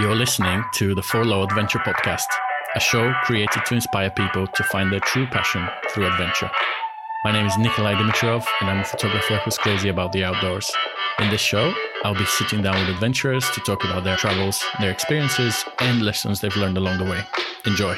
You're listening to the Forlow Adventure Podcast, a show created to inspire people to find their true passion through adventure. My name is Nikolai Dimitrov, and I'm a photographer who's crazy about the outdoors. In this show, I'll be sitting down with adventurers to talk about their travels, their experiences, and lessons they've learned along the way. Enjoy.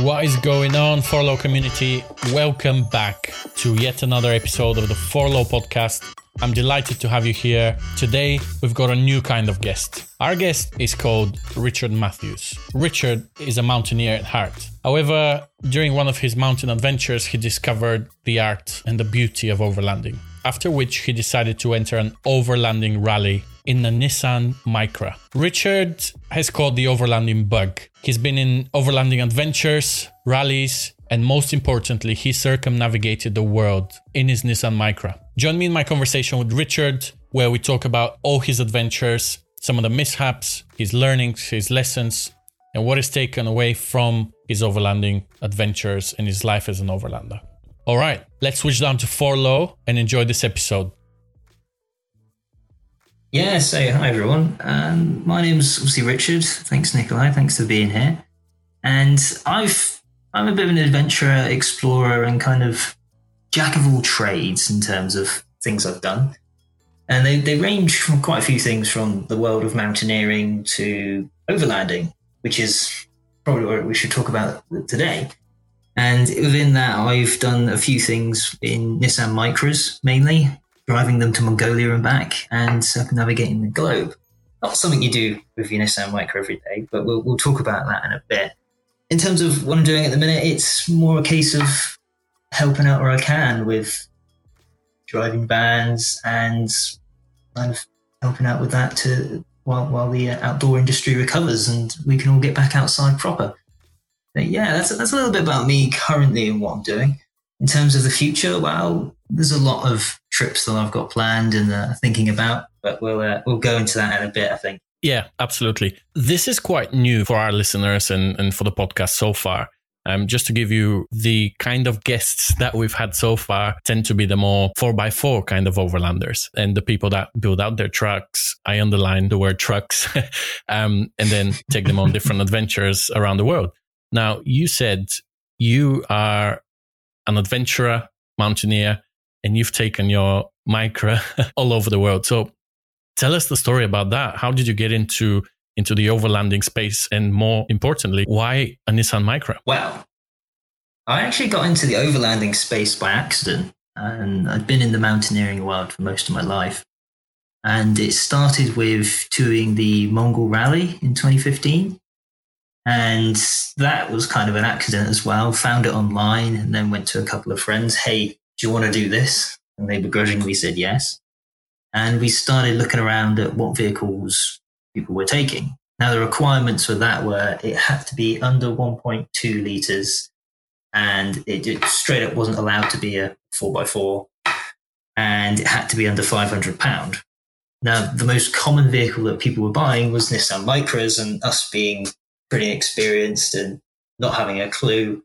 What is going on, Forlow community? Welcome back to yet another episode of the Forlow podcast. I'm delighted to have you here. Today, we've got a new kind of guest. Our guest is called Richard Matthews. Richard is a mountaineer at heart. However, during one of his mountain adventures, he discovered the art and the beauty of overlanding. After which, he decided to enter an overlanding rally in the Nissan Micra. Richard has caught the overlanding bug. He's been in overlanding adventures, rallies, and most importantly, he circumnavigated the world in his Nissan Micra. Join me in my conversation with Richard, where we talk about all his adventures, some of the mishaps, his learnings, his lessons, and what is taken away from his overlanding adventures and his life as an overlander. All right, let's switch down to Forlow and enjoy this episode. Yeah, so hi everyone. Um, my name's obviously Richard. Thanks, Nikolai. Thanks for being here. And I've I'm a bit of an adventurer, explorer, and kind of jack of all trades in terms of things I've done. And they, they range from quite a few things from the world of mountaineering to overlanding, which is probably what we should talk about today. And within that, I've done a few things in Nissan Micras mainly, driving them to Mongolia and back and circumnavigating the globe. Not something you do with your Nissan Micra every day, but we'll, we'll talk about that in a bit in terms of what I'm doing at the minute, it's more a case of helping out where I can with driving bands and kind of helping out with that to while while the outdoor industry recovers and we can all get back outside proper. But yeah, that's that's a little bit about me currently and what I'm doing. In terms of the future, well, there's a lot of trips that I've got planned and uh, thinking about, but we'll uh, we'll go into that in a bit, I think. Yeah, absolutely. This is quite new for our listeners and, and for the podcast so far. Um, just to give you the kind of guests that we've had so far tend to be the more four by four kind of overlanders and the people that build out their trucks. I underline the word trucks, um, and then take them on different adventures around the world. Now, you said you are an adventurer, mountaineer, and you've taken your Micra all over the world. So Tell us the story about that. How did you get into into the overlanding space, and more importantly, why a Nissan Micra? Well, I actually got into the overlanding space by accident, and I'd been in the mountaineering world for most of my life. And it started with touring the Mongol Rally in 2015. And that was kind of an accident as well. Found it online and then went to a couple of friends. Hey, do you want to do this? And they begrudgingly said yes. And we started looking around at what vehicles people were taking. Now, the requirements for that were it had to be under 1.2 litres and it, it straight up wasn't allowed to be a 4x4 and it had to be under 500 pound. Now, the most common vehicle that people were buying was Nissan Micras, and us being pretty experienced and not having a clue,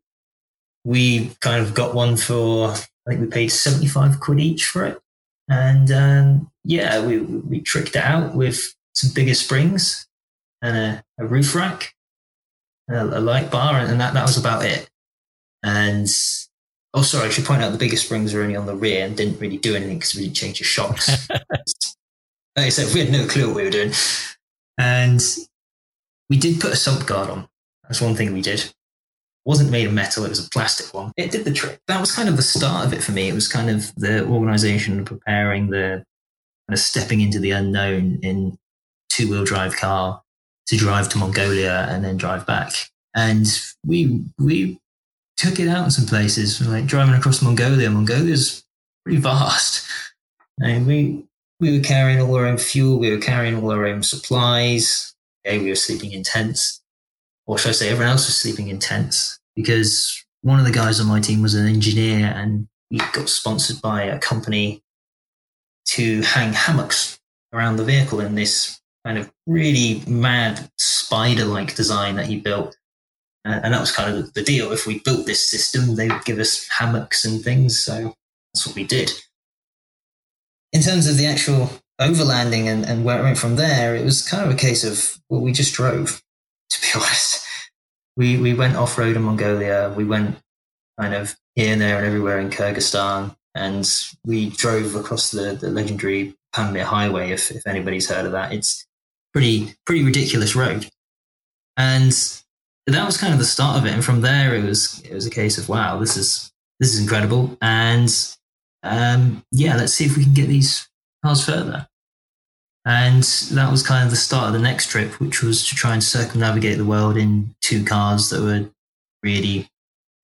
we kind of got one for, I think we paid 75 quid each for it. And um, yeah, we, we tricked it out with some bigger springs and a, a roof rack, a, a, light bar, and that, that was about it. And oh, sorry, I should point out the bigger springs were only on the rear and didn't really do anything because we didn't change the shocks. like I said, we had no clue what we were doing. And we did put a sump guard on. That's one thing we did wasn't made of metal, it was a plastic one. It did the trick. That was kind of the start of it for me. It was kind of the organization preparing the kind of stepping into the unknown in two wheel drive car to drive to Mongolia and then drive back. And we we took it out in some places, like driving across Mongolia. Mongolia's pretty vast. And we we were carrying all our own fuel, we were carrying all our own supplies. Okay, we were sleeping in tents or should I say, everyone else was sleeping in tents because one of the guys on my team was an engineer and he got sponsored by a company to hang hammocks around the vehicle in this kind of really mad spider like design that he built. Uh, and that was kind of the deal. If we built this system, they would give us hammocks and things. So that's what we did. In terms of the actual overlanding and, and where it went from there, it was kind of a case of, well, we just drove, to be honest. We, we went off road in Mongolia. We went kind of here and there and everywhere in Kyrgyzstan. And we drove across the, the legendary Pamir Highway, if, if anybody's heard of that. It's pretty, pretty ridiculous road. And that was kind of the start of it. And from there, it was, it was a case of, wow, this is, this is incredible. And um, yeah, let's see if we can get these cars further. And that was kind of the start of the next trip, which was to try and circumnavigate the world in two cars that were really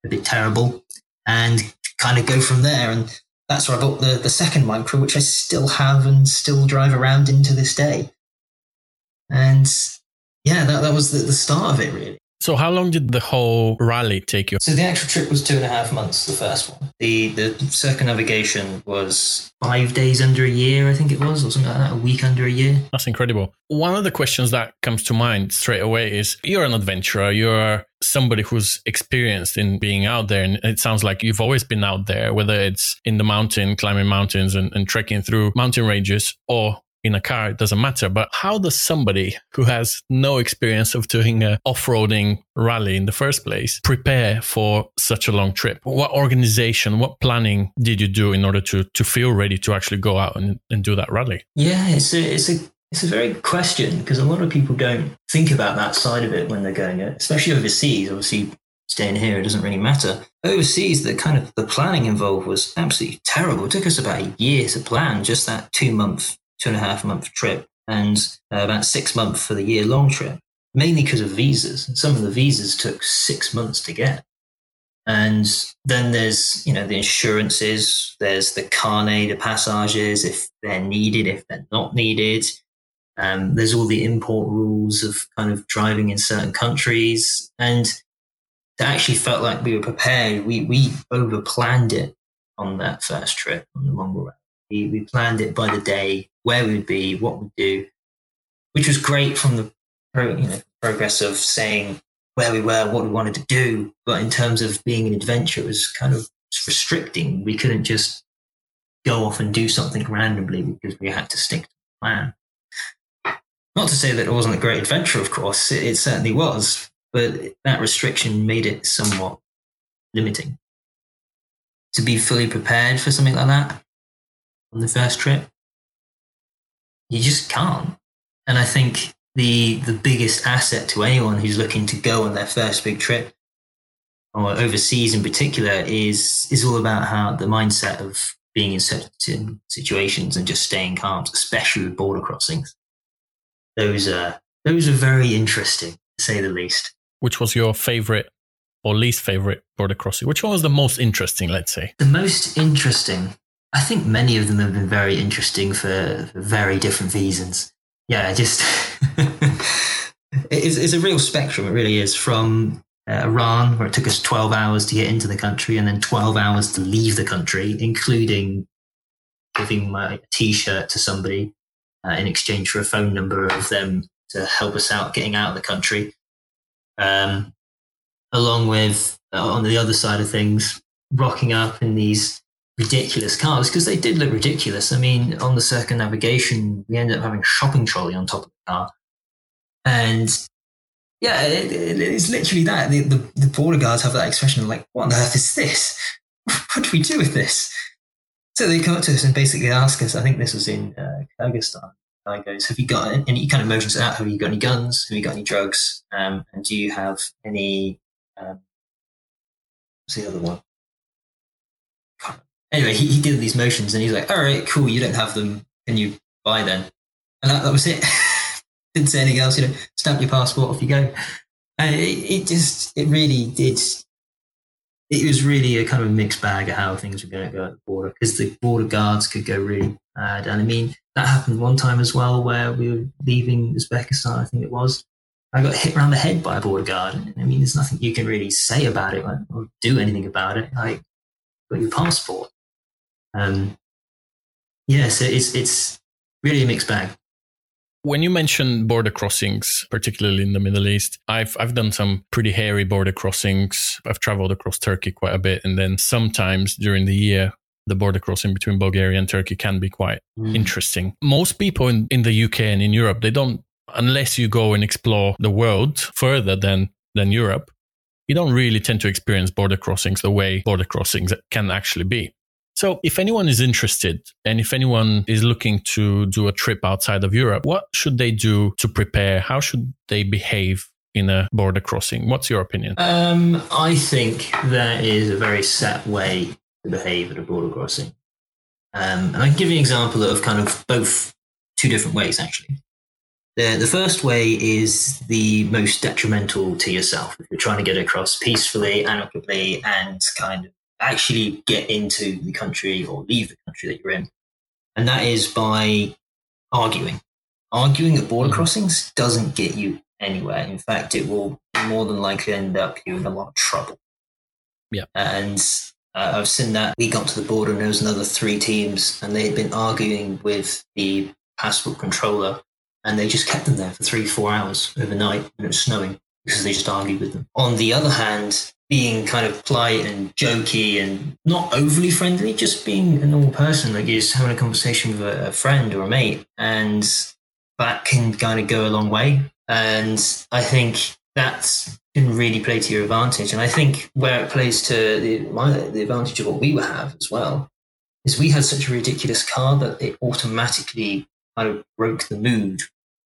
a bit terrible and kind of go from there. And that's where I bought the, the second Micra, which I still have and still drive around into this day. And yeah, that, that was the, the start of it, really. So how long did the whole rally take you? So the actual trip was two and a half months, the first one. The the circumnavigation was five days under a year, I think it was, or something like that, a week under a year. That's incredible. One of the questions that comes to mind straight away is you're an adventurer, you're somebody who's experienced in being out there. And it sounds like you've always been out there, whether it's in the mountain, climbing mountains and, and trekking through mountain ranges or in a car, it doesn't matter. But how does somebody who has no experience of doing a off-roading rally in the first place prepare for such a long trip? What organization, what planning did you do in order to to feel ready to actually go out and, and do that rally? Yeah, it's a it's a it's a very good question because a lot of people don't think about that side of it when they're going, especially overseas. Obviously, staying here, it doesn't really matter. Overseas, the kind of the planning involved was absolutely terrible. It took us about a year to plan just that two month two and a half month trip and uh, about six months for the year long trip, mainly because of visas. And some of the visas took six months to get. And then there's, you know, the insurances, there's the carnet de passages, if they're needed, if they're not needed. Um, there's all the import rules of kind of driving in certain countries. And it actually felt like we were prepared. We, we over planned it on that first trip on the Mongol route. We, we planned it by the day, where we would be, what we'd do, which was great from the pro, you know, progress of saying where we were, what we wanted to do. But in terms of being an adventure, it was kind of restricting. We couldn't just go off and do something randomly because we had to stick to the plan. Not to say that it wasn't a great adventure, of course, it, it certainly was, but that restriction made it somewhat limiting. To be fully prepared for something like that, on the first trip. You just can't. And I think the the biggest asset to anyone who's looking to go on their first big trip or overseas in particular is is all about how the mindset of being in certain situations and just staying calm, especially with border crossings. Those are those are very interesting, to say the least. Which was your favorite or least favorite border crossing? Which one was the most interesting, let's say? The most interesting. I think many of them have been very interesting for, very different reasons. Yeah, just it's, it's, a real spectrum. It really is from uh, Iran, where it took us 12 hours to get into the country and then 12 hours to leave the country, including giving my t-shirt to somebody uh, in exchange for a phone number of them to help us out getting out of the country. Um, along with uh, on the other side of things, rocking up in these ridiculous cars because they did look ridiculous. I mean, on the circumnavigation, we ended up having a shopping trolley on top of the car. And yeah, it, it, it's literally that. The, the, the, border guards have that expression like, what on earth is this? what do we do with this? So they come up to us and basically ask us, I think this was in uh, Kyrgyzstan. Guy goes, have you got, any kind of motions out, have you got any guns? Have you got any drugs? Um, and do you have any, um, what's the other one? anyway, he, he did these motions and he's like, all right, cool, you don't have them. Can you buy then? And that, that was it. Didn't say anything else, you know, stamp your passport, off you go. And it, it just, it really did. It was really a kind of mixed bag of how things were going to go at the border because the border guards could go really bad. And I mean, that happened one time as well where we were leaving Uzbekistan, I think it was. I got hit around the head by a border guard. I mean, there's nothing you can really say about it or do anything about it. Like, got your passport. Um, yeah, so it's it's really a mixed bag. When you mention border crossings, particularly in the Middle East, I've I've done some pretty hairy border crossings. I've traveled across Turkey quite a bit, and then sometimes during the year the border crossing between Bulgaria and Turkey can be quite Mm. interesting. Most people in, in the UK and in Europe, they don't, unless you go and explore the world further than, than Europe, you don't really tend to experience border crossings the way border crossings can actually be. So if anyone is interested and if anyone is looking to do a trip outside of Europe, what should they do to prepare? How should they behave in a border crossing? What's your opinion? Um, I think there is a very set way to behave at a border crossing. Um, and I can give you an example of kind of both two different ways, actually. The, the first way is the most detrimental to yourself. If you're trying to get across peacefully, amicably, and kind of actually get into the country or leave the country that you're in. And that is by arguing. Arguing at border Mhm. crossings doesn't get you anywhere. In fact, it will more than likely end up you in a lot of trouble. Yeah. And uh, I've seen that. We got to the border and there was another three teams and they had been arguing with the passport controller and they just kept them there for three, four hours overnight when it was snowing because they just argued with them. On the other hand, being kind of polite and jokey and not overly friendly, just being a normal person, like you're just having a conversation with a, a friend or a mate, and that can kind of go a long way. And I think that can really play to your advantage. And I think where it plays to the, my, the advantage of what we have as well is we had such a ridiculous car that it automatically kind of broke the mood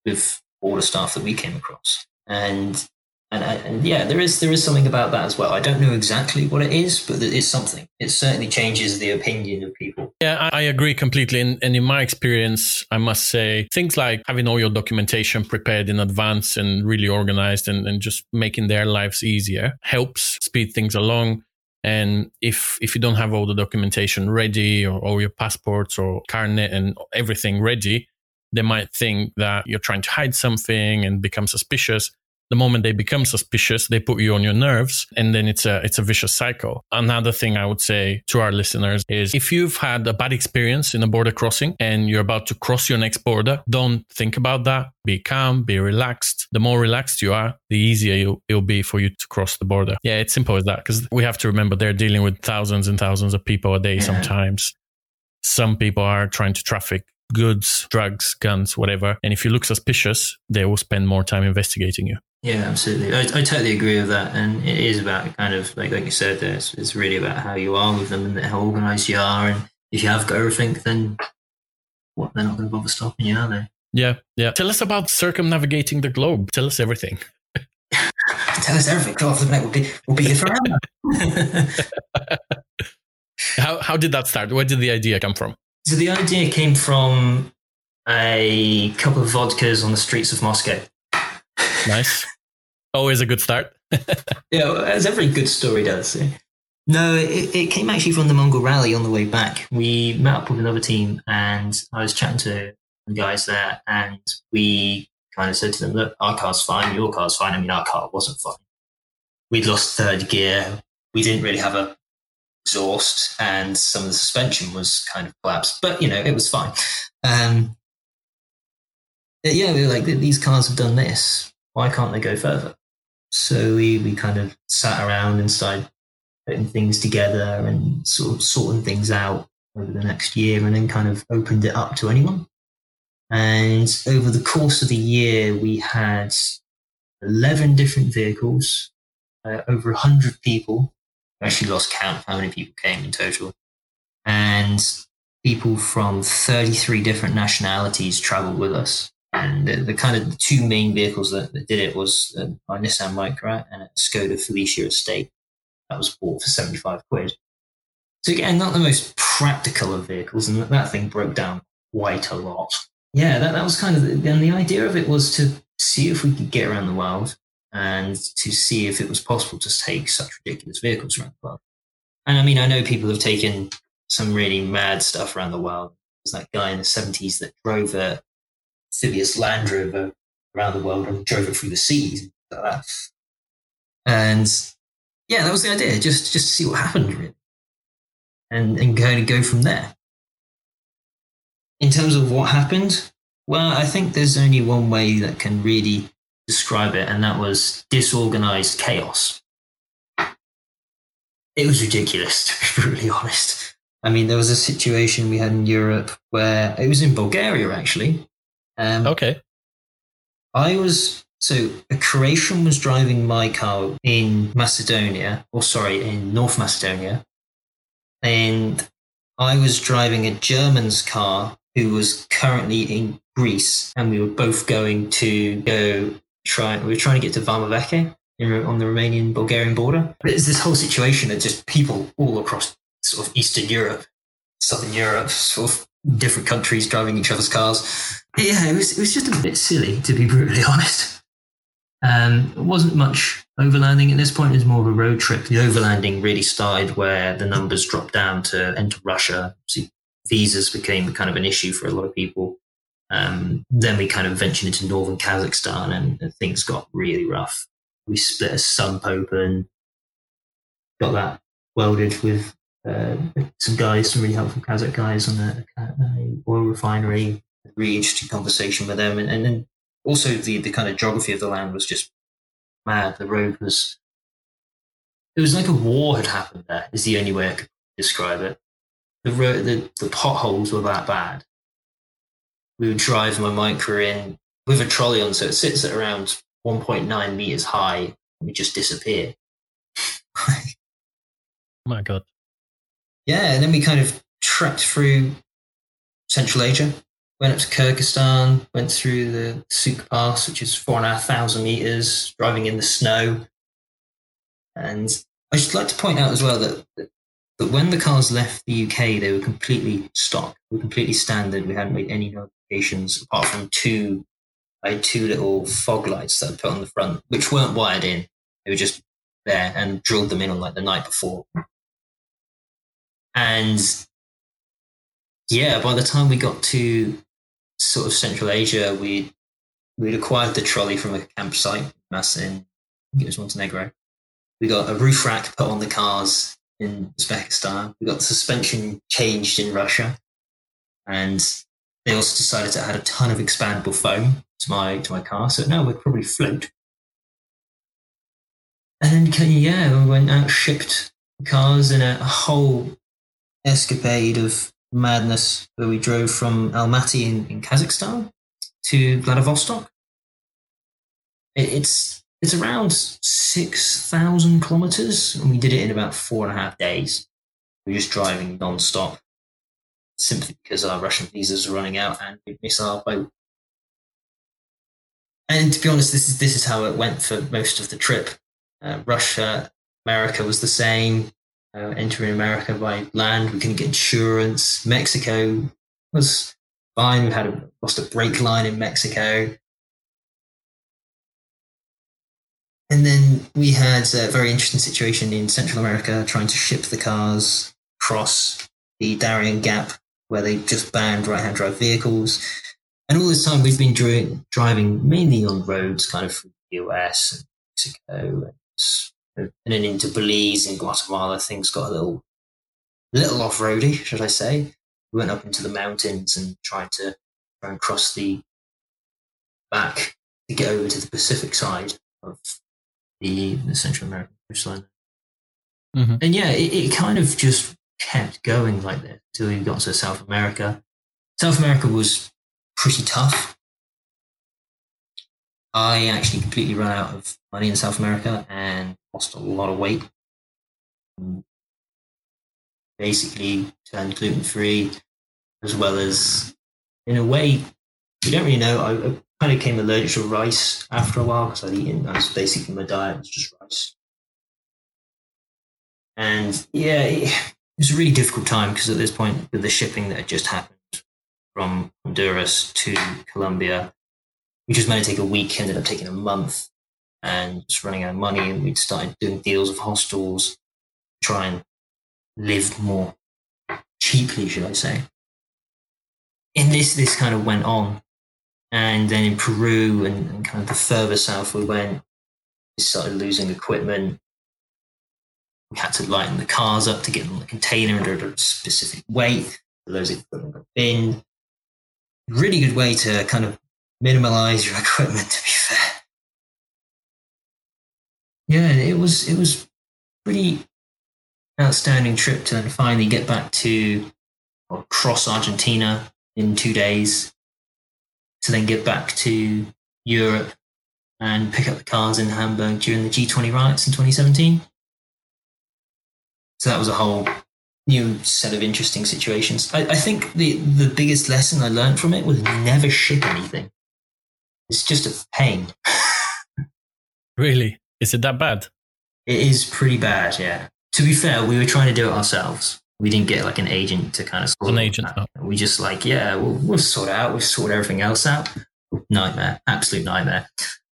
with all the staff that we came across. And and, and yeah, there is there is something about that as well. I don't know exactly what it is, but it's something. It certainly changes the opinion of people. Yeah, I, agree completely. And, and in my experience, I must say things like having all your documentation prepared in advance and really organized and, and just making their lives easier helps speed things along. And if if you don't have all the documentation ready or all your passports or carnet and everything ready, they might think that you're trying to hide something and become suspicious the moment they become suspicious, they put you on your nerves, and then it's a it's a vicious cycle. Another thing I would say to our listeners is if you've had a bad experience in a border crossing and you're about to cross your next border, don't think about that. Be calm, be relaxed. The more relaxed you are, the easier you, it'll be for you to cross the border. Yeah, it's simple as that because we have to remember they're dealing with thousands and thousands of people a day sometimes. Some people are trying to traffic goods, drugs, guns, whatever. And if you look suspicious, they will spend more time investigating you. Yeah, absolutely. I, I totally agree with that. And it is about kind of like like you said, there, it's, it's really about how you are with them and how organized you are. And if you have got everything, then what they're not going to bother stopping you, are they? Yeah, yeah. Tell us about circumnavigating the globe. Tell us everything. Tell us everything. Go off the net. We'll be, we'll be here forever. How how did that start? Where did the idea come from? so the idea came from a couple of vodkas on the streets of Moscow. Nice. Always a good start. Yeah, as every good story does. No, it, it came actually from the Mongol rally on the way back. We met up with another team and I was chatting to the guys there and we kind of said to them, look, our car's fine, your car's fine. I mean, our car wasn't fine. We'd lost third gear. We didn't really have a exhaust and some of the suspension was kind of collapsed, but you know, it was fine. Um, yeah, we were like, these cars have done this. Why can't they go further? So we, we kind of sat around and started putting things together and sort of sorting things out over the next year and then kind of opened it up to anyone. And over the course of the year, we had 11 different vehicles, uh, over 100 people. I actually lost count of how many people came in total. And people from 33 different nationalities traveled with us. And the, the kind of the two main vehicles that, that did it was uh, our Nissan Micra and a Skoda Felicia Estate that was bought for 75 quid. So again, not the most practical of vehicles, and that, that thing broke down quite a lot. Yeah, that, that was kind of, the, and the idea of it was to see if we could get around the world and to see if it was possible to take such ridiculous vehicles around the world. And I mean, I know people have taken some really mad stuff around the world. There's that guy in the 70s that drove a Phileas Land Rover around the world and drove it through the seas. and yeah, that was the idea. Just just to see what happened, really, and and kind of go from there. In terms of what happened, well, I think there's only one way that can really describe it, and that was disorganized chaos. It was ridiculous, to be brutally honest. I mean, there was a situation we had in Europe where it was in Bulgaria actually. Um, Okay. I was so a Croatian was driving my car in Macedonia, or sorry, in North Macedonia, and I was driving a German's car who was currently in Greece, and we were both going to go try. We were trying to get to Vama Veche on the Romanian Bulgarian border. But it's this whole situation of just people all across sort of Eastern Europe, Southern Europe, sort of different countries driving each other's cars. Yeah, it was it was just a bit silly to be brutally honest. Um, it wasn't much overlanding at this point. It was more of a road trip. The overlanding really started where the numbers dropped down to enter Russia. See, visas became kind of an issue for a lot of people. Um, then we kind of ventured into northern Kazakhstan, and, and things got really rough. We split a sump open, got that welded with uh, some guys, some really helpful Kazakh guys on a, a oil refinery. Really interesting conversation with them, and, and then also the the kind of geography of the land was just mad. The road was it was like a war had happened there. Is the only way I could describe it. The road, the, the potholes were that bad. We would drive my Micra in with a trolley on, so it sits at around 1.9 meters high. And we just disappear. My god. Yeah, and then we kind of trekked through Central Asia, went up to Kyrgyzstan, went through the Suk Pass, which is four and a half thousand meters, driving in the snow. And I should like to point out as well that, that, when the cars left the UK, they were completely stock, were completely standard. We hadn't made any notifications apart from two. I had two little fog lights that I put on the front, which weren't wired in. They were just there and drilled them in on like the night before. And yeah, by the time we got to sort of Central Asia, we we'd acquired the trolley from a campsite mass in it was Montenegro. We got a roof rack put on the cars in Uzbekistan. We got the suspension changed in Russia, and they also decided to add a ton of expandable foam to my to my car. So now we'd probably float. And then yeah, we went out, shipped cars in a, a whole escapade of madness where we drove from Almaty in, in Kazakhstan to Vladivostok. It, it's it's around six thousand kilometers, and we did it in about four and a half days. We were just driving non-stop, simply because our Russian visas were running out and we miss our boat. And to be honest, this is this is how it went for most of the trip. Uh, Russia, America was the same uh, entering America by land. We couldn't get insurance. Mexico was fine. We had a, lost a brake line in Mexico. And then we had a very interesting situation in Central America trying to ship the cars across the Darien Gap where they just banned right hand drive vehicles. And all this time we've been dri- driving mainly on roads kind of from the US and Mexico and and then into Belize and Guatemala, things got a little, little off-roady, should I say? We went up into the mountains and tried to try and cross the back to get over to the Pacific side of the, the Central American coastline. Mhm. And yeah, it, it kind of just kept going like this until we got to South America. South America was pretty tough. I actually completely ran out of money in South America and lost a lot of weight. Um, Basically, turned gluten free, as well as, in a way, we don't really know. I, I kind of came allergic to rice after a while because I'd eaten. That was basically my diet was just rice. And yeah, it, was a really difficult time because at this point, with the shipping that had just happened from Honduras to Colombia, we just meant to take a week, ended up taking a month and just running out of money. And we'd started doing deals with hostels, try and live more cheaply, should I say. And this, this kind of went on. And then in Peru and, and kind of the further south we went, we started losing equipment. We had to lighten the cars up to get them on the container under a specific weight. Those equipment got binned. Really good way to kind of minimalize your equipment, to be fair. Yeah, it was it was pretty outstanding trip to finally get back to or cross Argentina in two days, to then get back to Europe and pick up the cars in Hamburg during the G20 riots in 2017. So that was a whole new set of interesting situations. I, I think the, the biggest lesson I learned from it was never ship anything. It's just a pain. really? Is it that bad? It is pretty bad, yeah. To be fair, we were trying to do it ourselves. We didn't get like an agent to kind of sort an agent. No. We just like, yeah, we'll, we'll sort it out. We'll sort everything else out. Nightmare, absolute nightmare.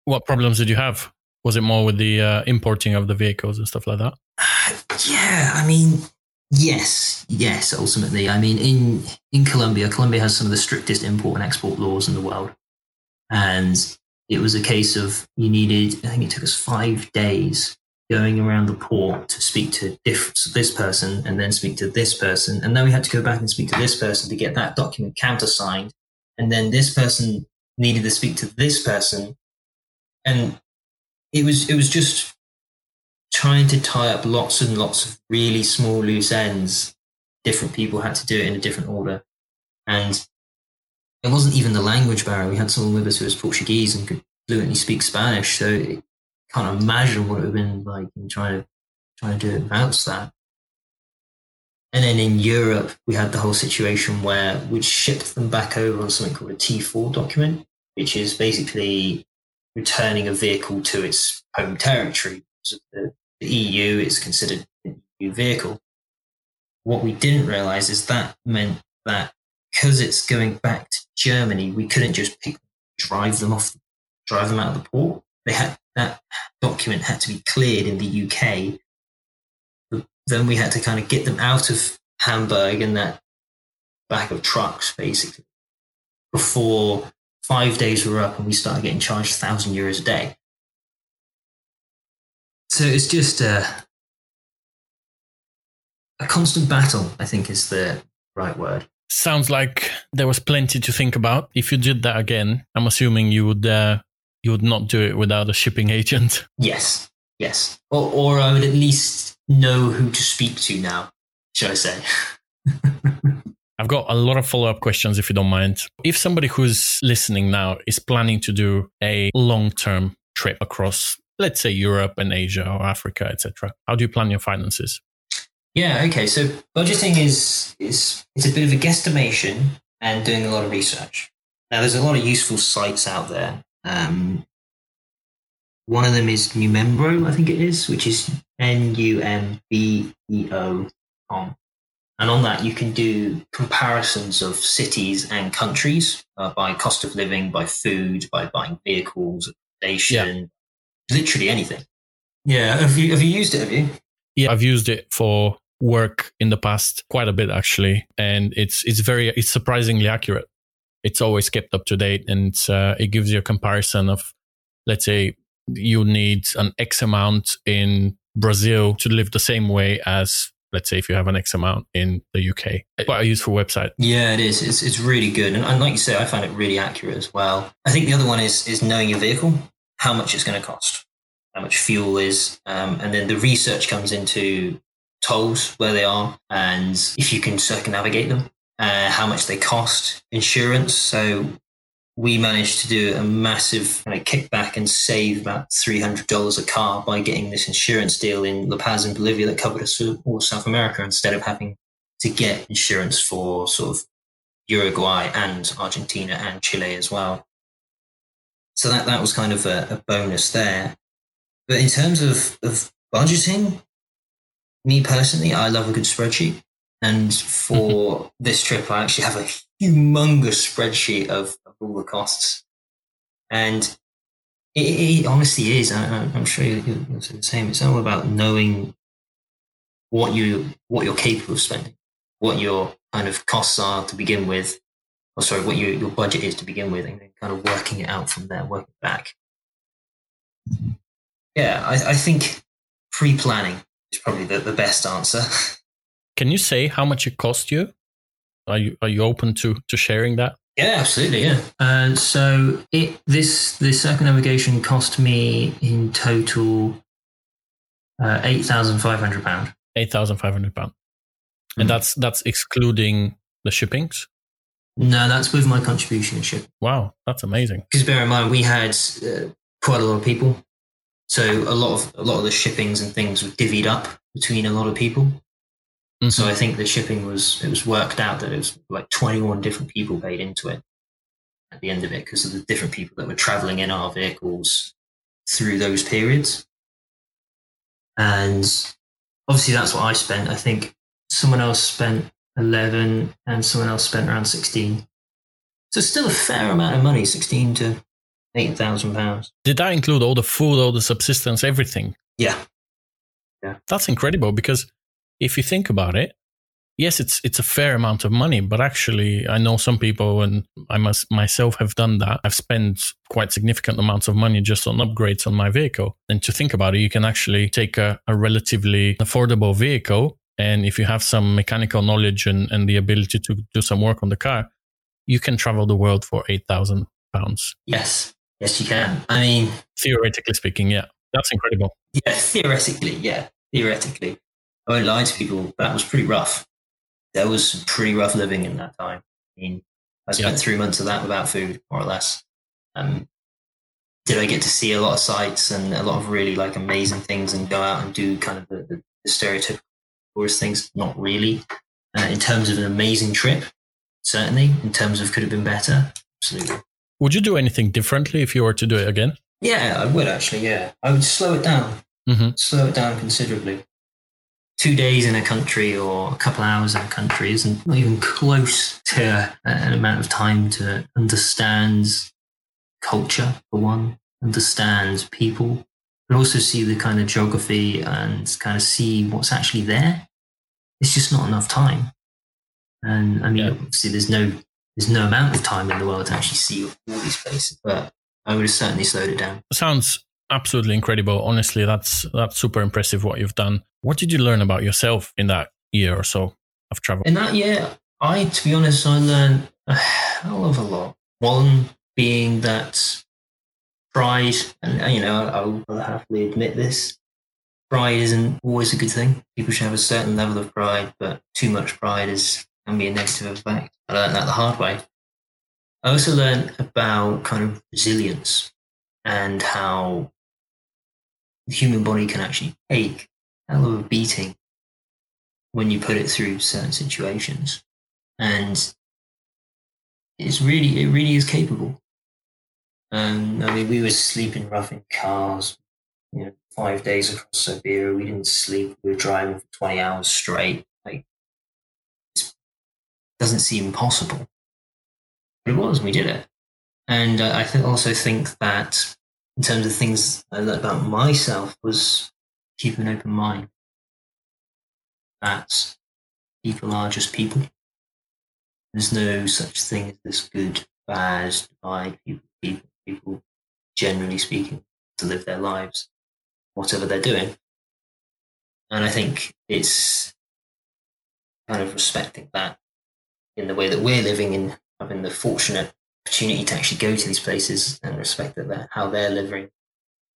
What problems did you have? Was it more with the uh, importing of the vehicles and stuff like that? yeah, I mean, yes, yes. Ultimately, I mean, in in Colombia, Colombia has some of the strictest import and export laws in the world, and it was a case of you needed. I think it took us five days going around the port to speak to this person and then speak to this person. And then we had to go back and speak to this person to get that document countersigned. And then this person needed to speak to this person. And it was, it was just trying to tie up lots and lots of really small loose ends. Different people had to do it in a different order. And it wasn't even the language barrier. We had someone with us who was Portuguese and could fluently speak Spanish. So it, can't imagine what it would have been like in trying to trying to do it that. And then in Europe, we had the whole situation where we'd shipped them back over on something called a T4 document, which is basically returning a vehicle to its home territory. The, the EU is considered EU vehicle. What we didn't realize is that meant that because it's going back to Germany, we couldn't just pick, drive them off, drive them out of the port. They had that document had to be cleared in the UK. Then we had to kind of get them out of Hamburg and that back of trucks, basically, before five days were up and we started getting charged thousand euros a day. So it's just a, a constant battle, I think is the right word. Sounds like there was plenty to think about. If you did that again, I'm assuming you would uh, you would not do it without a shipping agent. Yes, yes. Or, or I would at least know who to speak to now, shall I say. I've got a lot of follow up questions if you don't mind. If somebody who's listening now is planning to do a long term trip across, let's say Europe and Asia or Africa, etc., how do you plan your finances? Yeah, okay. So budgeting is is it's a bit of a guesstimation and doing a lot of research. Now, there's a lot of useful sites out there um, one of them is Numbeo, I think it is, which is N U M B E O com. And on that, you can do comparisons of cities and countries uh, by cost of living, by food, by buying vehicles, accommodation, yeah. literally anything. Yeah. Have you, have you used it? Have you? Yeah, I've used it for work in the past quite a bit actually. And it's, it's very, it's surprisingly accurate it's always kept up to date and uh, it gives you a comparison of, let's say, you need an X amount in Brazil to live the same way as let's say if you have an X amount in the UK. Quite a useful website. Yeah, it is. It's, it's really good. And, and like you say, I find it really accurate as well. I think the other one is, is knowing your vehicle, how much it's going to cost, how much fuel is. Um, and then the research comes into tolls, where they are, and if you can circumnavigate them uh, how much they cost, insurance. So we managed to do a massive kind of kickback and save about $300 a car by getting this insurance deal in La Paz in Bolivia that covered us all South America instead of having to get insurance for sort of Uruguay and Argentina and Chile as well. So that, that was kind of a, a bonus there. But in terms of, of budgeting, me personally, I love a good spreadsheet. And for mm-hmm. this trip, I actually have a humongous spreadsheet of, of all the costs. And it, it honestly is. I, am sure you'll, you'll say the same. It's all about knowing what you what you're capable of spending, what your kind of costs are to begin with, or sorry, what your your budget is to begin with, and then kind of working it out from there, working back. Yeah, I, I think pre-planning probably the, the best answer. Can you say how much it cost you? Are you are you open to to sharing that? Yeah, absolutely. Yeah. Uh, so it this this circumnavigation cost me in total uh, eight thousand five hundred pound. Eight thousand five hundred pounds, mm-hmm. and that's that's excluding the shippings. No, that's with my contribution ship. Wow, that's amazing. Because bear in mind, we had uh, quite a lot of people, so a lot of a lot of the shippings and things were divvied up between a lot of people. Mm-hmm. So I think the shipping was it was worked out that it was like twenty one different people paid into it at the end of it because of the different people that were traveling in our vehicles through those periods. And obviously, that's what I spent. I think someone else spent 11 and someone else spent around 16. So still a fair amount of money, 16 to 8,000 pounds. Did that include all the food, all the subsistence, everything? Yeah. Yeah. That's incredible because if you think about it, yes, it's it's a fair amount of money, but actually, I know some people, and I must myself have done that. I've spent quite significant amounts of money just on upgrades on my vehicle. And to think about it, you can actually take a, a relatively affordable vehicle, and if you have some mechanical knowledge and, and the ability to do some work on the car, you can travel the world for eight thousand pounds. Yes, yes, you can. I mean, theoretically speaking, yeah, that's incredible. Yeah, theoretically, yeah, theoretically. I won't lie to people, that was pretty rough there was some pretty rough living in that time. I mean, I spent yeah. three months of that without food, more or less. Um, did I get to see a lot of sights and a lot of really like amazing things and go out and do kind of the, the, the stereotypical tourist things? Not really. Uh, in terms of an amazing trip, certainly. In terms of could have been better, absolutely. Would you do anything differently if you were to do it again? Yeah, I would actually. Yeah, I would slow it down, mm-hmm. slow it down considerably two days in a country or a couple hours in a country isn't even close to an amount of time to understand culture for one, understand people, but also see the kind of geography and kind of see what's actually there. It's just not enough time. And I mean, yeah. obviously, there's no there's no amount of time in the world to actually see all these places, but I would have certainly slowed it down. Sounds absolutely incredible. Honestly, that's that's super impressive what you've done. What did you learn about yourself in that year or so of travel? In that year, I, to be honest, I learned a hell of a lot. One being that pride, and uh, you know, I will happily admit this. Pride isn't always a good thing. People should have a certain level of pride, but too much pride is can be a negative effect. I learned that the hard way. I also learned about kind of resilience and how the human body can actually take hell of beating when you put it through certain situations. And it's really, it really is capable. Um, I mean, we were sleeping rough in cars, you know, five days across Siberia. We didn't sleep. We were driving for 20 hours straight. Doesn't seem possible. But it was, we did it. And I th- also think that in terms of things I learned about myself was keep an open mind. That people are just people. There's no such thing as this good, bad, divide. People, people, people, generally speaking, to live their lives, whatever they're doing. And I think it's kind of respecting that in the way that we're living in having the fortunate opportunity to actually go to these places and respect that they're, how they're living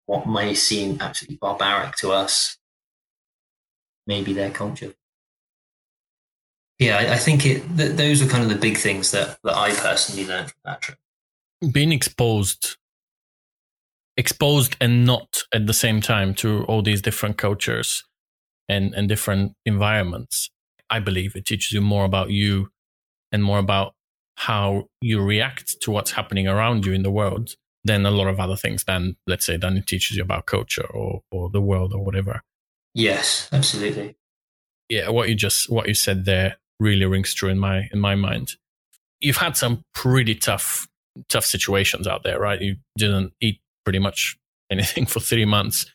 what may seem absolutely barbaric to us, maybe their culture. Yeah, I, I think it. Th- those are kind of the big things that that I personally learned from that trip. Being exposed, exposed, and not at the same time to all these different cultures and and different environments. I believe it teaches you more about you and more about how you react to what's happening around you in the world than a lot of other things than let's say than it teaches you about culture or, or the world or whatever. Yes absolutely. Yeah what you just what you said there really rings true in my in my mind. You've had some pretty tough tough situations out there right? You didn't eat pretty much anything for three months.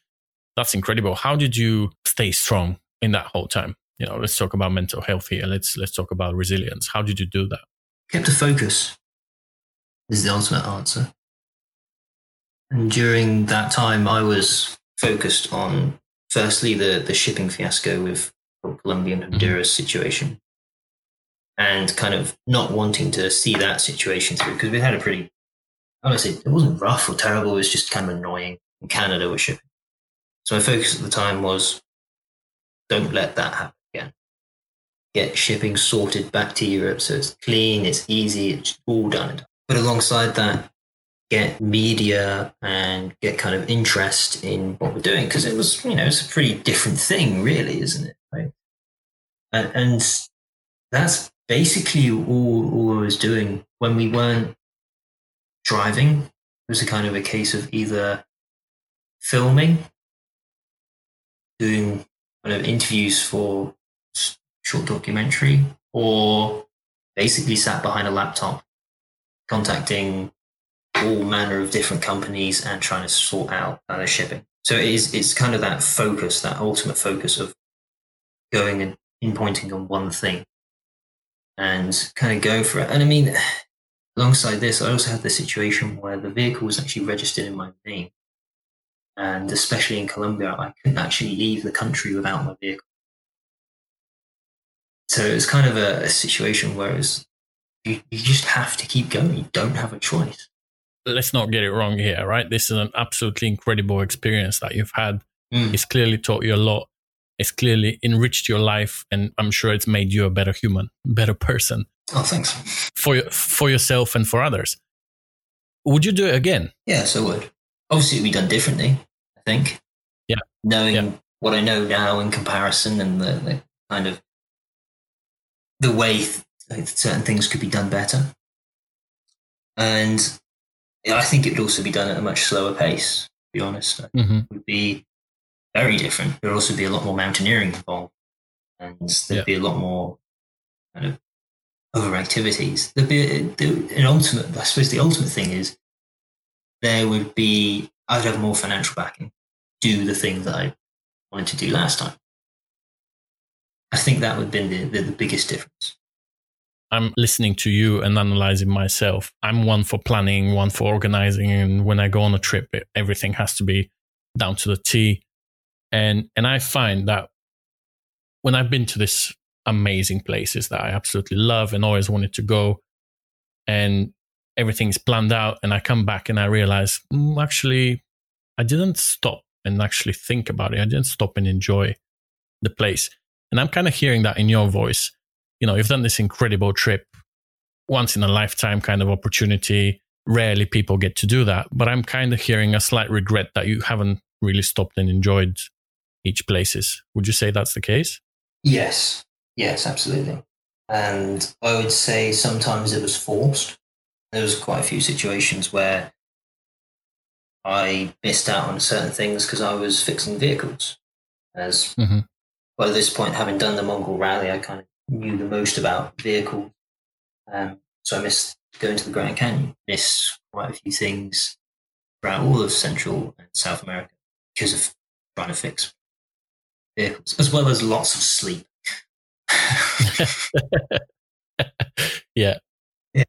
That's incredible. How did you stay strong in that whole time you know let's talk about mental health here let's let's talk about resilience how did you do that kept a focus is the ultimate answer. And during that time, I was focused on firstly the, the shipping fiasco with Colombia and mm-hmm. Honduras mm-hmm. situation and kind of not wanting to see that situation through because we had a pretty, honestly, it wasn't rough or terrible. It was just kind of annoying. In Canada, with shipping. So my focus at the time was don't let that happen. Get shipping sorted back to Europe so it's clean, it's easy, it's all done. But alongside that, get media and get kind of interest in what we're doing because it was, you know, it's a pretty different thing, really, isn't it? Right? And, and that's basically all, all I was doing when we weren't driving. It was a kind of a case of either filming, doing kind of interviews for short documentary, or basically sat behind a laptop contacting all manner of different companies and trying to sort out their shipping. So it is it's kind of that focus, that ultimate focus of going and pinpointing on one thing and kind of go for it. And I mean, alongside this, I also had the situation where the vehicle was actually registered in my name. And especially in Colombia, I couldn't actually leave the country without my vehicle. So it was kind of a, a situation where was, you, you just have to keep going. You don't have a choice let's not get it wrong here, right? This is an absolutely incredible experience that you've had. Mm. It's clearly taught you a lot. It's clearly enriched your life, and I'm sure it's made you a better human, better person. Oh, thanks for for yourself and for others. Would you do it again? Yes, I would. Obviously, it'd be done differently. I think. Yeah. Knowing yeah. what I know now in comparison, and the, the kind of the way th- certain things could be done better, and I think it would also be done at a much slower pace. To be honest, mm-hmm. it would be very different. There would also be a lot more mountaineering involved, and there'd yeah. be a lot more kind of other activities. There'd be an ultimate. I suppose the ultimate thing is there would be. I'd have more financial backing. Do the thing that I wanted to do last time. I think that would have been the, the, the biggest difference. I'm listening to you and analyzing myself. I'm one for planning, one for organizing. And when I go on a trip, it, everything has to be down to the T. And, and I find that when I've been to these amazing places that I absolutely love and always wanted to go, and everything's planned out, and I come back and I realize, mm, actually, I didn't stop and actually think about it. I didn't stop and enjoy the place. And I'm kind of hearing that in your voice you know, you've done this incredible trip, once in a lifetime kind of opportunity. Rarely people get to do that, but I'm kind of hearing a slight regret that you haven't really stopped and enjoyed each places. Would you say that's the case? Yes, yes, absolutely. And I would say sometimes it was forced. There was quite a few situations where I missed out on certain things because I was fixing vehicles. As mm-hmm. By this point, having done the Mongol Rally, I kind of knew the most about vehicles. Um, so I missed going to the Grand Canyon, missed quite a few things throughout all of Central and South America because of trying to fix vehicles, as well as lots of sleep. yeah. Yeah.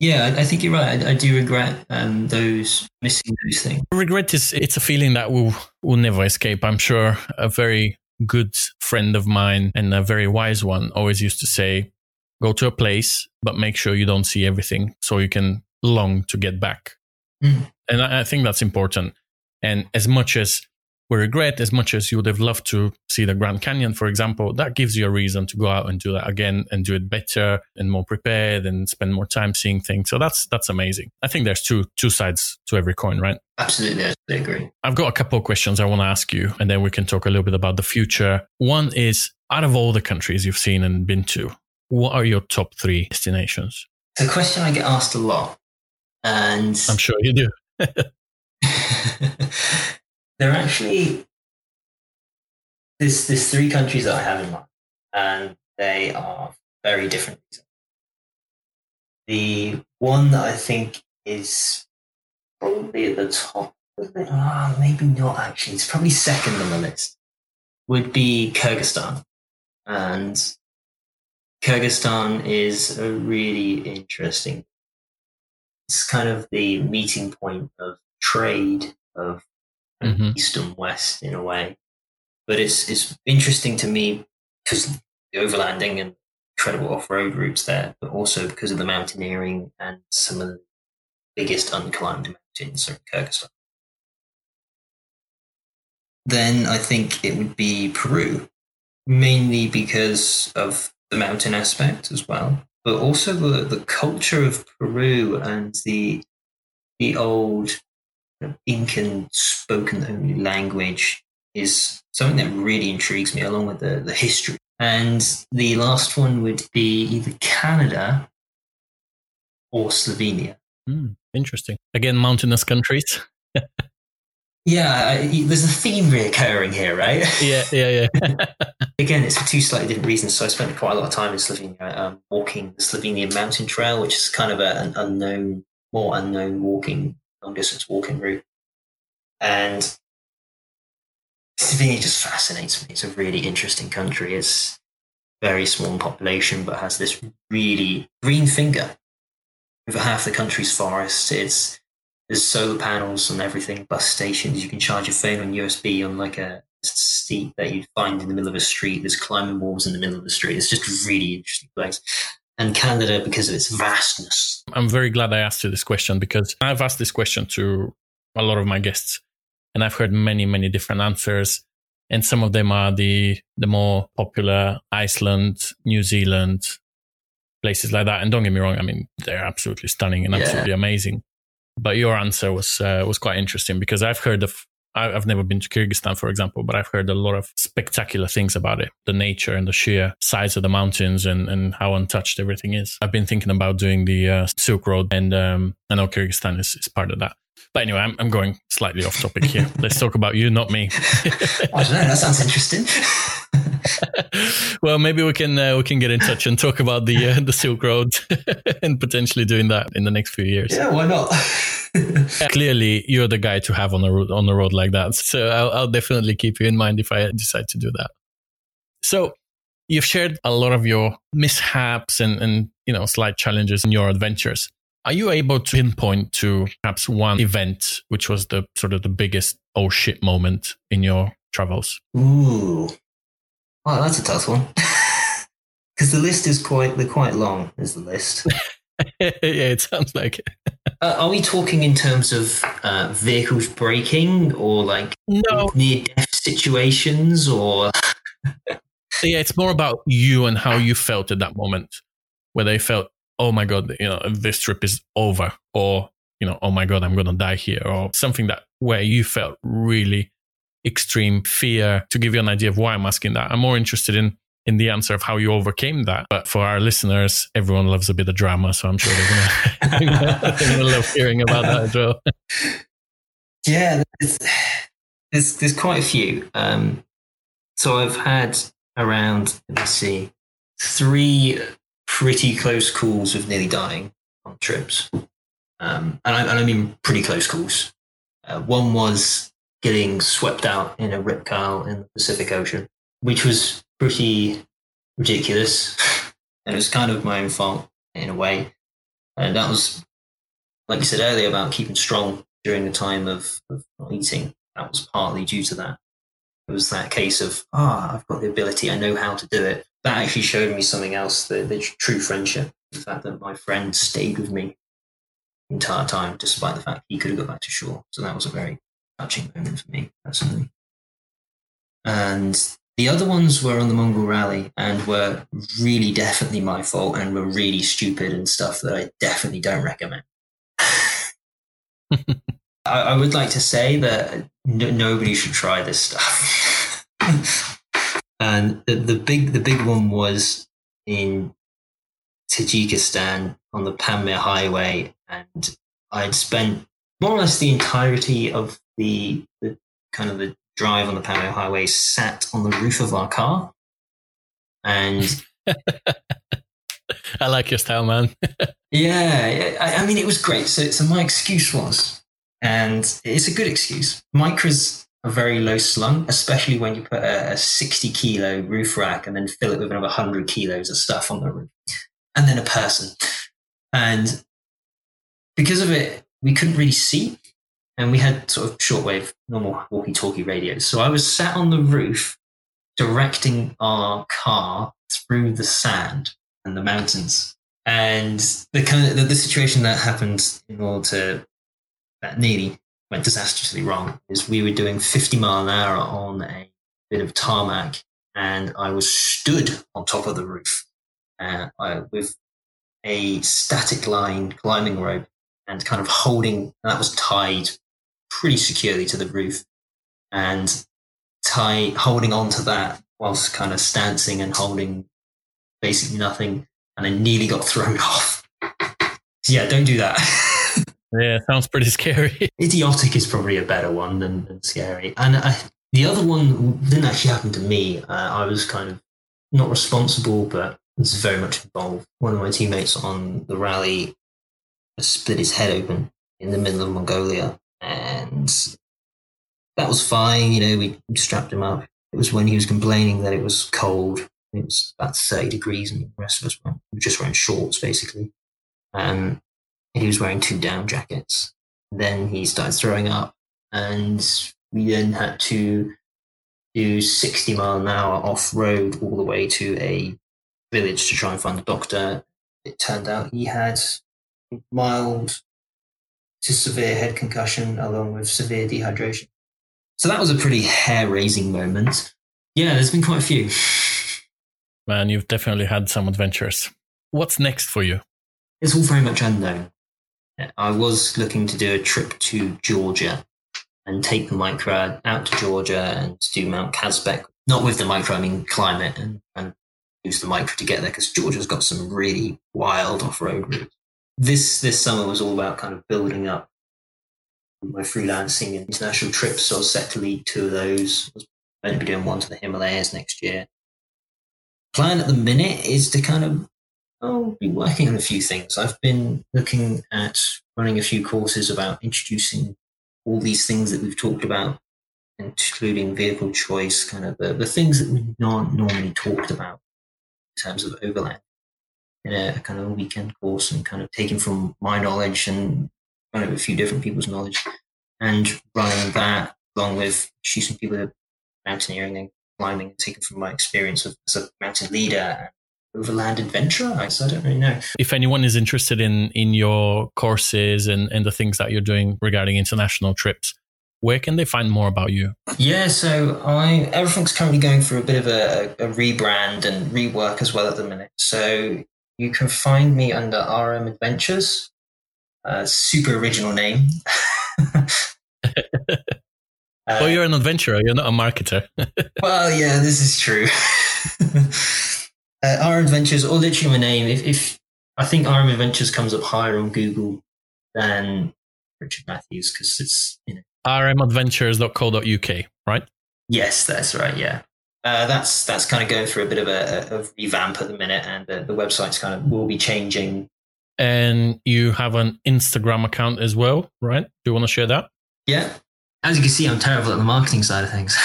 Yeah, I, think you're right. I, I do regret um, those missing those things. Regret is it's a feeling that will will never escape. I'm sure a very good friend of mine and a very wise one always used to say, go to a place, but make sure you don't see everything so you can long to get back. Mm. And I, I think that's important. And as much as we regret, as much as you would have loved to see the Grand Canyon, for example, that gives you a reason to go out and do that again and do it better and more prepared and spend more time seeing things. So that's that's amazing. I think there's two two sides to every coin, right? Absolutely, I agree. I've got a couple of questions I want to ask you, and then we can talk a little bit about the future. One is out of all the countries you've seen and been to, what are your top three destinations? It's a question I get asked a lot. And I'm sure you do. There are actually there's there's three countries that I have in mind, and they are very different. The one that I think is probably at the top oh, maybe not actually, it's probably second on the list, would be Kyrgyzstan. And Kyrgyzstan is a really interesting, it's kind of the meeting point of trade, of mm-hmm. east and west in a way. But it's it's interesting to me because the overlanding and incredible off road routes there, but also because of the mountaineering and some of the biggest unclimbed mountains in Kyrgyzstan. Then I think it would be Peru. mainly because of the mountain aspect as well, but also the, the culture of Peru and the the old Incan spoken only language is something that really intrigues me, along with the, the history. And the last one would be either Canada or Slovenia. Mm, interesting. Again, mountainous countries. yeah, there's a theme reoccurring here, right? Yeah, yeah, yeah. Again, it's for two slightly different reasons. So I spent quite a lot of time in Slovenia um, walking the Slovenian Mountain Trail, which is kind of a, an unknown, more unknown walking, long distance walking route. And Slovenia just fascinates me. It's a really interesting country. It's very small population, but has this really green finger over half the country's forests. It's there's solar panels and everything, bus stations. You can charge your phone on USB on like a seat that you'd find in the middle of a street. There's climbing walls in the middle of the street. It's just a really interesting place. And Canada, because of its vastness. I'm very glad I asked you this question because I've asked this question to a lot of my guests and I've heard many, many different answers. And some of them are the, the more popular Iceland, New Zealand, places like that. And don't get me wrong, I mean, they're absolutely stunning and absolutely yeah. amazing. But your answer was uh, was quite interesting because I've heard of I've never been to Kyrgyzstan, for example, but I've heard a lot of spectacular things about it. The nature and the sheer size of the mountains and, and how untouched everything is. I've been thinking about doing the uh, Silk Road and um, I know Kyrgyzstan is, is part of that. But anyway, I'm, I'm going slightly off topic here. Let's talk about you, not me. I don't know. That sounds interesting. well, maybe we can uh, we can get in touch and talk about the uh, the Silk Road and potentially doing that in the next few years. Yeah, why not? Clearly, you're the guy to have on a road on a road like that. So I'll, I'll definitely keep you in mind if I decide to do that. So you've shared a lot of your mishaps and and you know slight challenges in your adventures. Are you able to pinpoint to perhaps one event which was the sort of the biggest oh shit moment in your travels? Ooh, Oh, that's a tough one. Because the list is quite they're quite long. Is the list? yeah, it sounds like it. Uh, are we talking in terms of uh, vehicles braking or like no. near death situations or? yeah, it's more about you and how you felt at that moment, where they felt, oh my god, you know, this trip is over, or you know, oh my god, I'm gonna die here, or something that where you felt really extreme fear to give you an idea of why I'm asking that. I'm more interested in in the answer of how you overcame that. But for our listeners, everyone loves a bit of drama, so I'm sure they're gonna, love hearing about that as well. Yeah, there's there's, there's quite a few. Um, so I've had around let me see three pretty close calls of nearly dying on trips, um, and, I, and I mean pretty close calls. Uh, one was getting swept out in a rip curl in the Pacific Ocean, which was pretty ridiculous. and it was kind of my own fault in a way. And that was, like you said earlier, about keeping strong during the time of, of not eating. That was partly due to that. It was that case of, ah, oh, I've got the ability, I know how to do it. That actually showed me something else the, the true friendship. The fact that my friend stayed with me the entire time, despite the fact he could have got back to shore. So that was a very touching moment for me personally. And the other ones were on the Mongol Rally and were really definitely my fault and were really stupid and stuff that I definitely don't recommend. I, I, would like to say that nobody should try this stuff. and the, the big the big one was in Tajikistan on the Pamir Highway, and I'd spent more or less the entirety of the, the kind of the drive on the Pamir Highway sat on the roof of our car. And I like your style, man. yeah, I, I, mean, it was great. So, so my excuse was, and it's a good excuse. Micras are very low slung, especially when you put a, a 60 kilo roof rack and then fill it with another 100 kilos of stuff on the roof, and then a person. And because of it, we couldn't really see and we had sort of shortwave, normal walkie talkie radios. So I was sat on the roof directing our car through the sand and the mountains. And the kind of the, the situation that happened in order to that nearly went disastrously wrong is we were doing 50 mile an hour on a bit of tarmac and I was stood on top of the roof uh, I, with a static line climbing rope and kind of holding, that was tied pretty securely to the roof and tie, holding on to that whilst kind of stancing and holding basically nothing. And I nearly got thrown off. So yeah, don't do that. yeah, sounds pretty scary. Idiotic is probably a better one than, than scary. And I, the other one didn't actually happen to me. Uh, I was kind of not responsible, but was very much involved. One of my teammates on the rally split his head open in the middle of Mongolia, and that was fine. You know, we strapped him up. It was when he was complaining that it was cold. It was about 30 degrees, and the rest of us were just wearing shorts, basically. Um, he was wearing two down jackets. Then he started throwing up, and we then had to do 60 mile an hour off road all the way to a village to try and find a doctor. It turned out he had mild to severe head concussion along with severe dehydration. So that was a pretty hair raising moment. Yeah, there's been quite a few. Man, you've definitely had some adventures. What's next for you? It's all very much unknown. I was looking to do a trip to Georgia and take the Micra out to Georgia and do Mount Kazbek. Not with the Micra, I mean climb it and, and use the Micra to get there because Georgia's got some really wild off road routes. This this summer was all about kind of building up my freelancing and international trips. So I was set to lead two of those. I was meant to be doing one to the Himalayas next year. Plan at the minute is to kind of I'll be working on a few things. I've been looking at running a few courses about introducing all these things that we've talked about, including vehicle choice, kind of the, the things that we aren't normally talked about in terms of overland in a, a kind of a weekend course and kind of taking from my knowledge and kind of a few different people's knowledge and running that along with shooting people that mountaineering and climbing and taking from my experience as a mountain leader overland adventurer I, so I don't really know. If anyone is interested in in your courses and, and the things that you're doing regarding international trips, where can they find more about you? Yeah, so I everything's currently going through a bit of a, a rebrand and rework as well at the minute. So you can find me under RM Adventures. Uh, super original name. well, you're an adventurer. You're not a marketer. well, yeah, this is true uh, RM Adventures, or literally my name. If, if I think RM Adventures comes up higher on Google than Richard Matthews because it's you know rmadventures.co.uk, right? Yes, that's right. Yeah, uh, that's that's kind of going through a bit of a, a revamp at the minute, and the, the website's kind of will be changing. And you have an Instagram account as well, right? Do you want to share that? Yeah. As you can see, I'm terrible at the marketing side of things.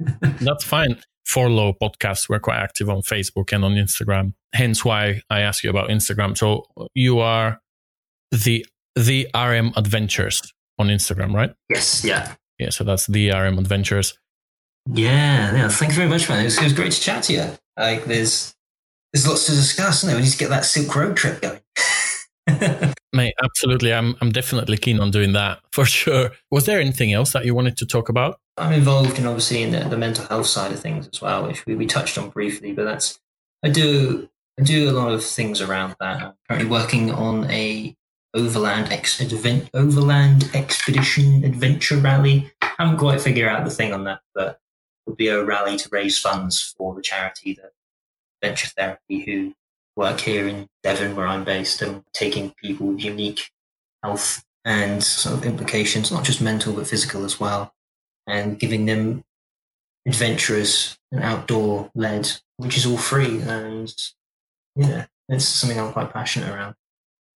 That's fine. Forlow podcast. We're quite active on Facebook and on Instagram. Hence why I ask you about Instagram. So you are the the RM Adventures on Instagram, right? Yes. Yeah. Yeah. So that's the RM Adventures. Yeah. Yeah. Thanks very much, man. It was, it was great to chat to you. Like, there's there's lots to discuss. No, we need to get that Silk Road trip going. Mate, absolutely. I'm I'm definitely keen on doing that for sure. Was there anything else that you wanted to talk about? I'm involved in obviously in the, the mental health side of things as well, which we, we touched on briefly, but that's I do I do a lot of things around that. I'm currently working on a overland ex advent, overland expedition adventure rally. I haven't quite figured out the thing on that, but will be a rally to raise funds for the charity that Venture Therapy, who work here in Devon, where I'm based, and taking people with unique health and sort of implications, not just mental but physical as well, and giving them adventurous and outdoor led, which is all free. And yeah, it's something I'm quite passionate around.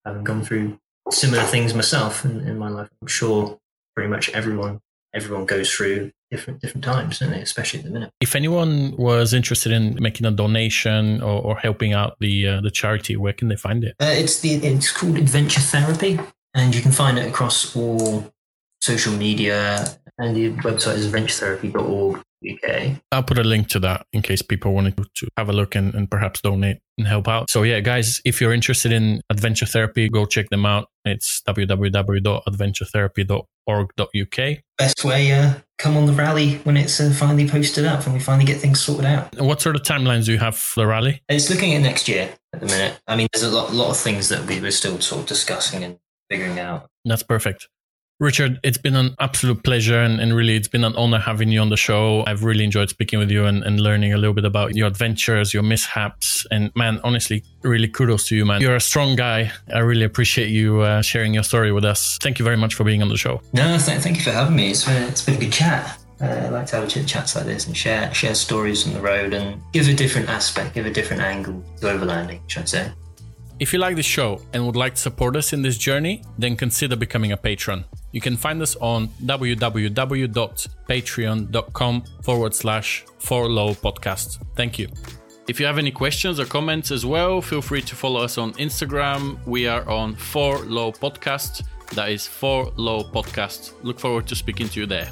Having gone through similar things myself in, in my life, I'm sure pretty much everyone everyone goes through different different times, don't they? Especially at the minute. If anyone was interested in making a donation or, or helping out the uh, the charity, where can they find it? Uh, it's the it's called Adventure Therapy, and you can find it across all social media. And the website is adventuretherapy.org. UK. I'll put a link to that in case people wanted to have a look and, and perhaps donate and help out. So yeah, guys, if you're interested in adventure therapy, go check them out. It's www.adventuretherapy.org.uk. Best way, uh, come on the rally when it's uh, finally posted up and we finally get things sorted out. What sort of timelines do you have for the rally? It's looking at next year at the minute. I mean, there's a lot, lot of things that we were still sort of discussing and figuring out. That's perfect. Richard, it's been an absolute pleasure and, and, really it's been an honor having you on the show. I've really enjoyed speaking with you and, and, learning a little bit about your adventures, your mishaps. And man, honestly, really kudos to you, man. You're a strong guy. I really appreciate you uh, sharing your story with us. Thank you very much for being on the show. No, th- thank you for having me. It's been, it's been a good chat. Uh, I like to have chit chats like this and share share stories on the road and give a different aspect, give a different angle to overlanding, should I say. If you like this show and would like to support us in this journey, then consider becoming a patron. You can find us on www.patreon.com forward slash forlow podcast. Thank you. If you have any questions or comments as well, feel free to follow us on Instagram. We are on Forlow Podcast. That is Forlow Podcast. Look forward to speaking to you there.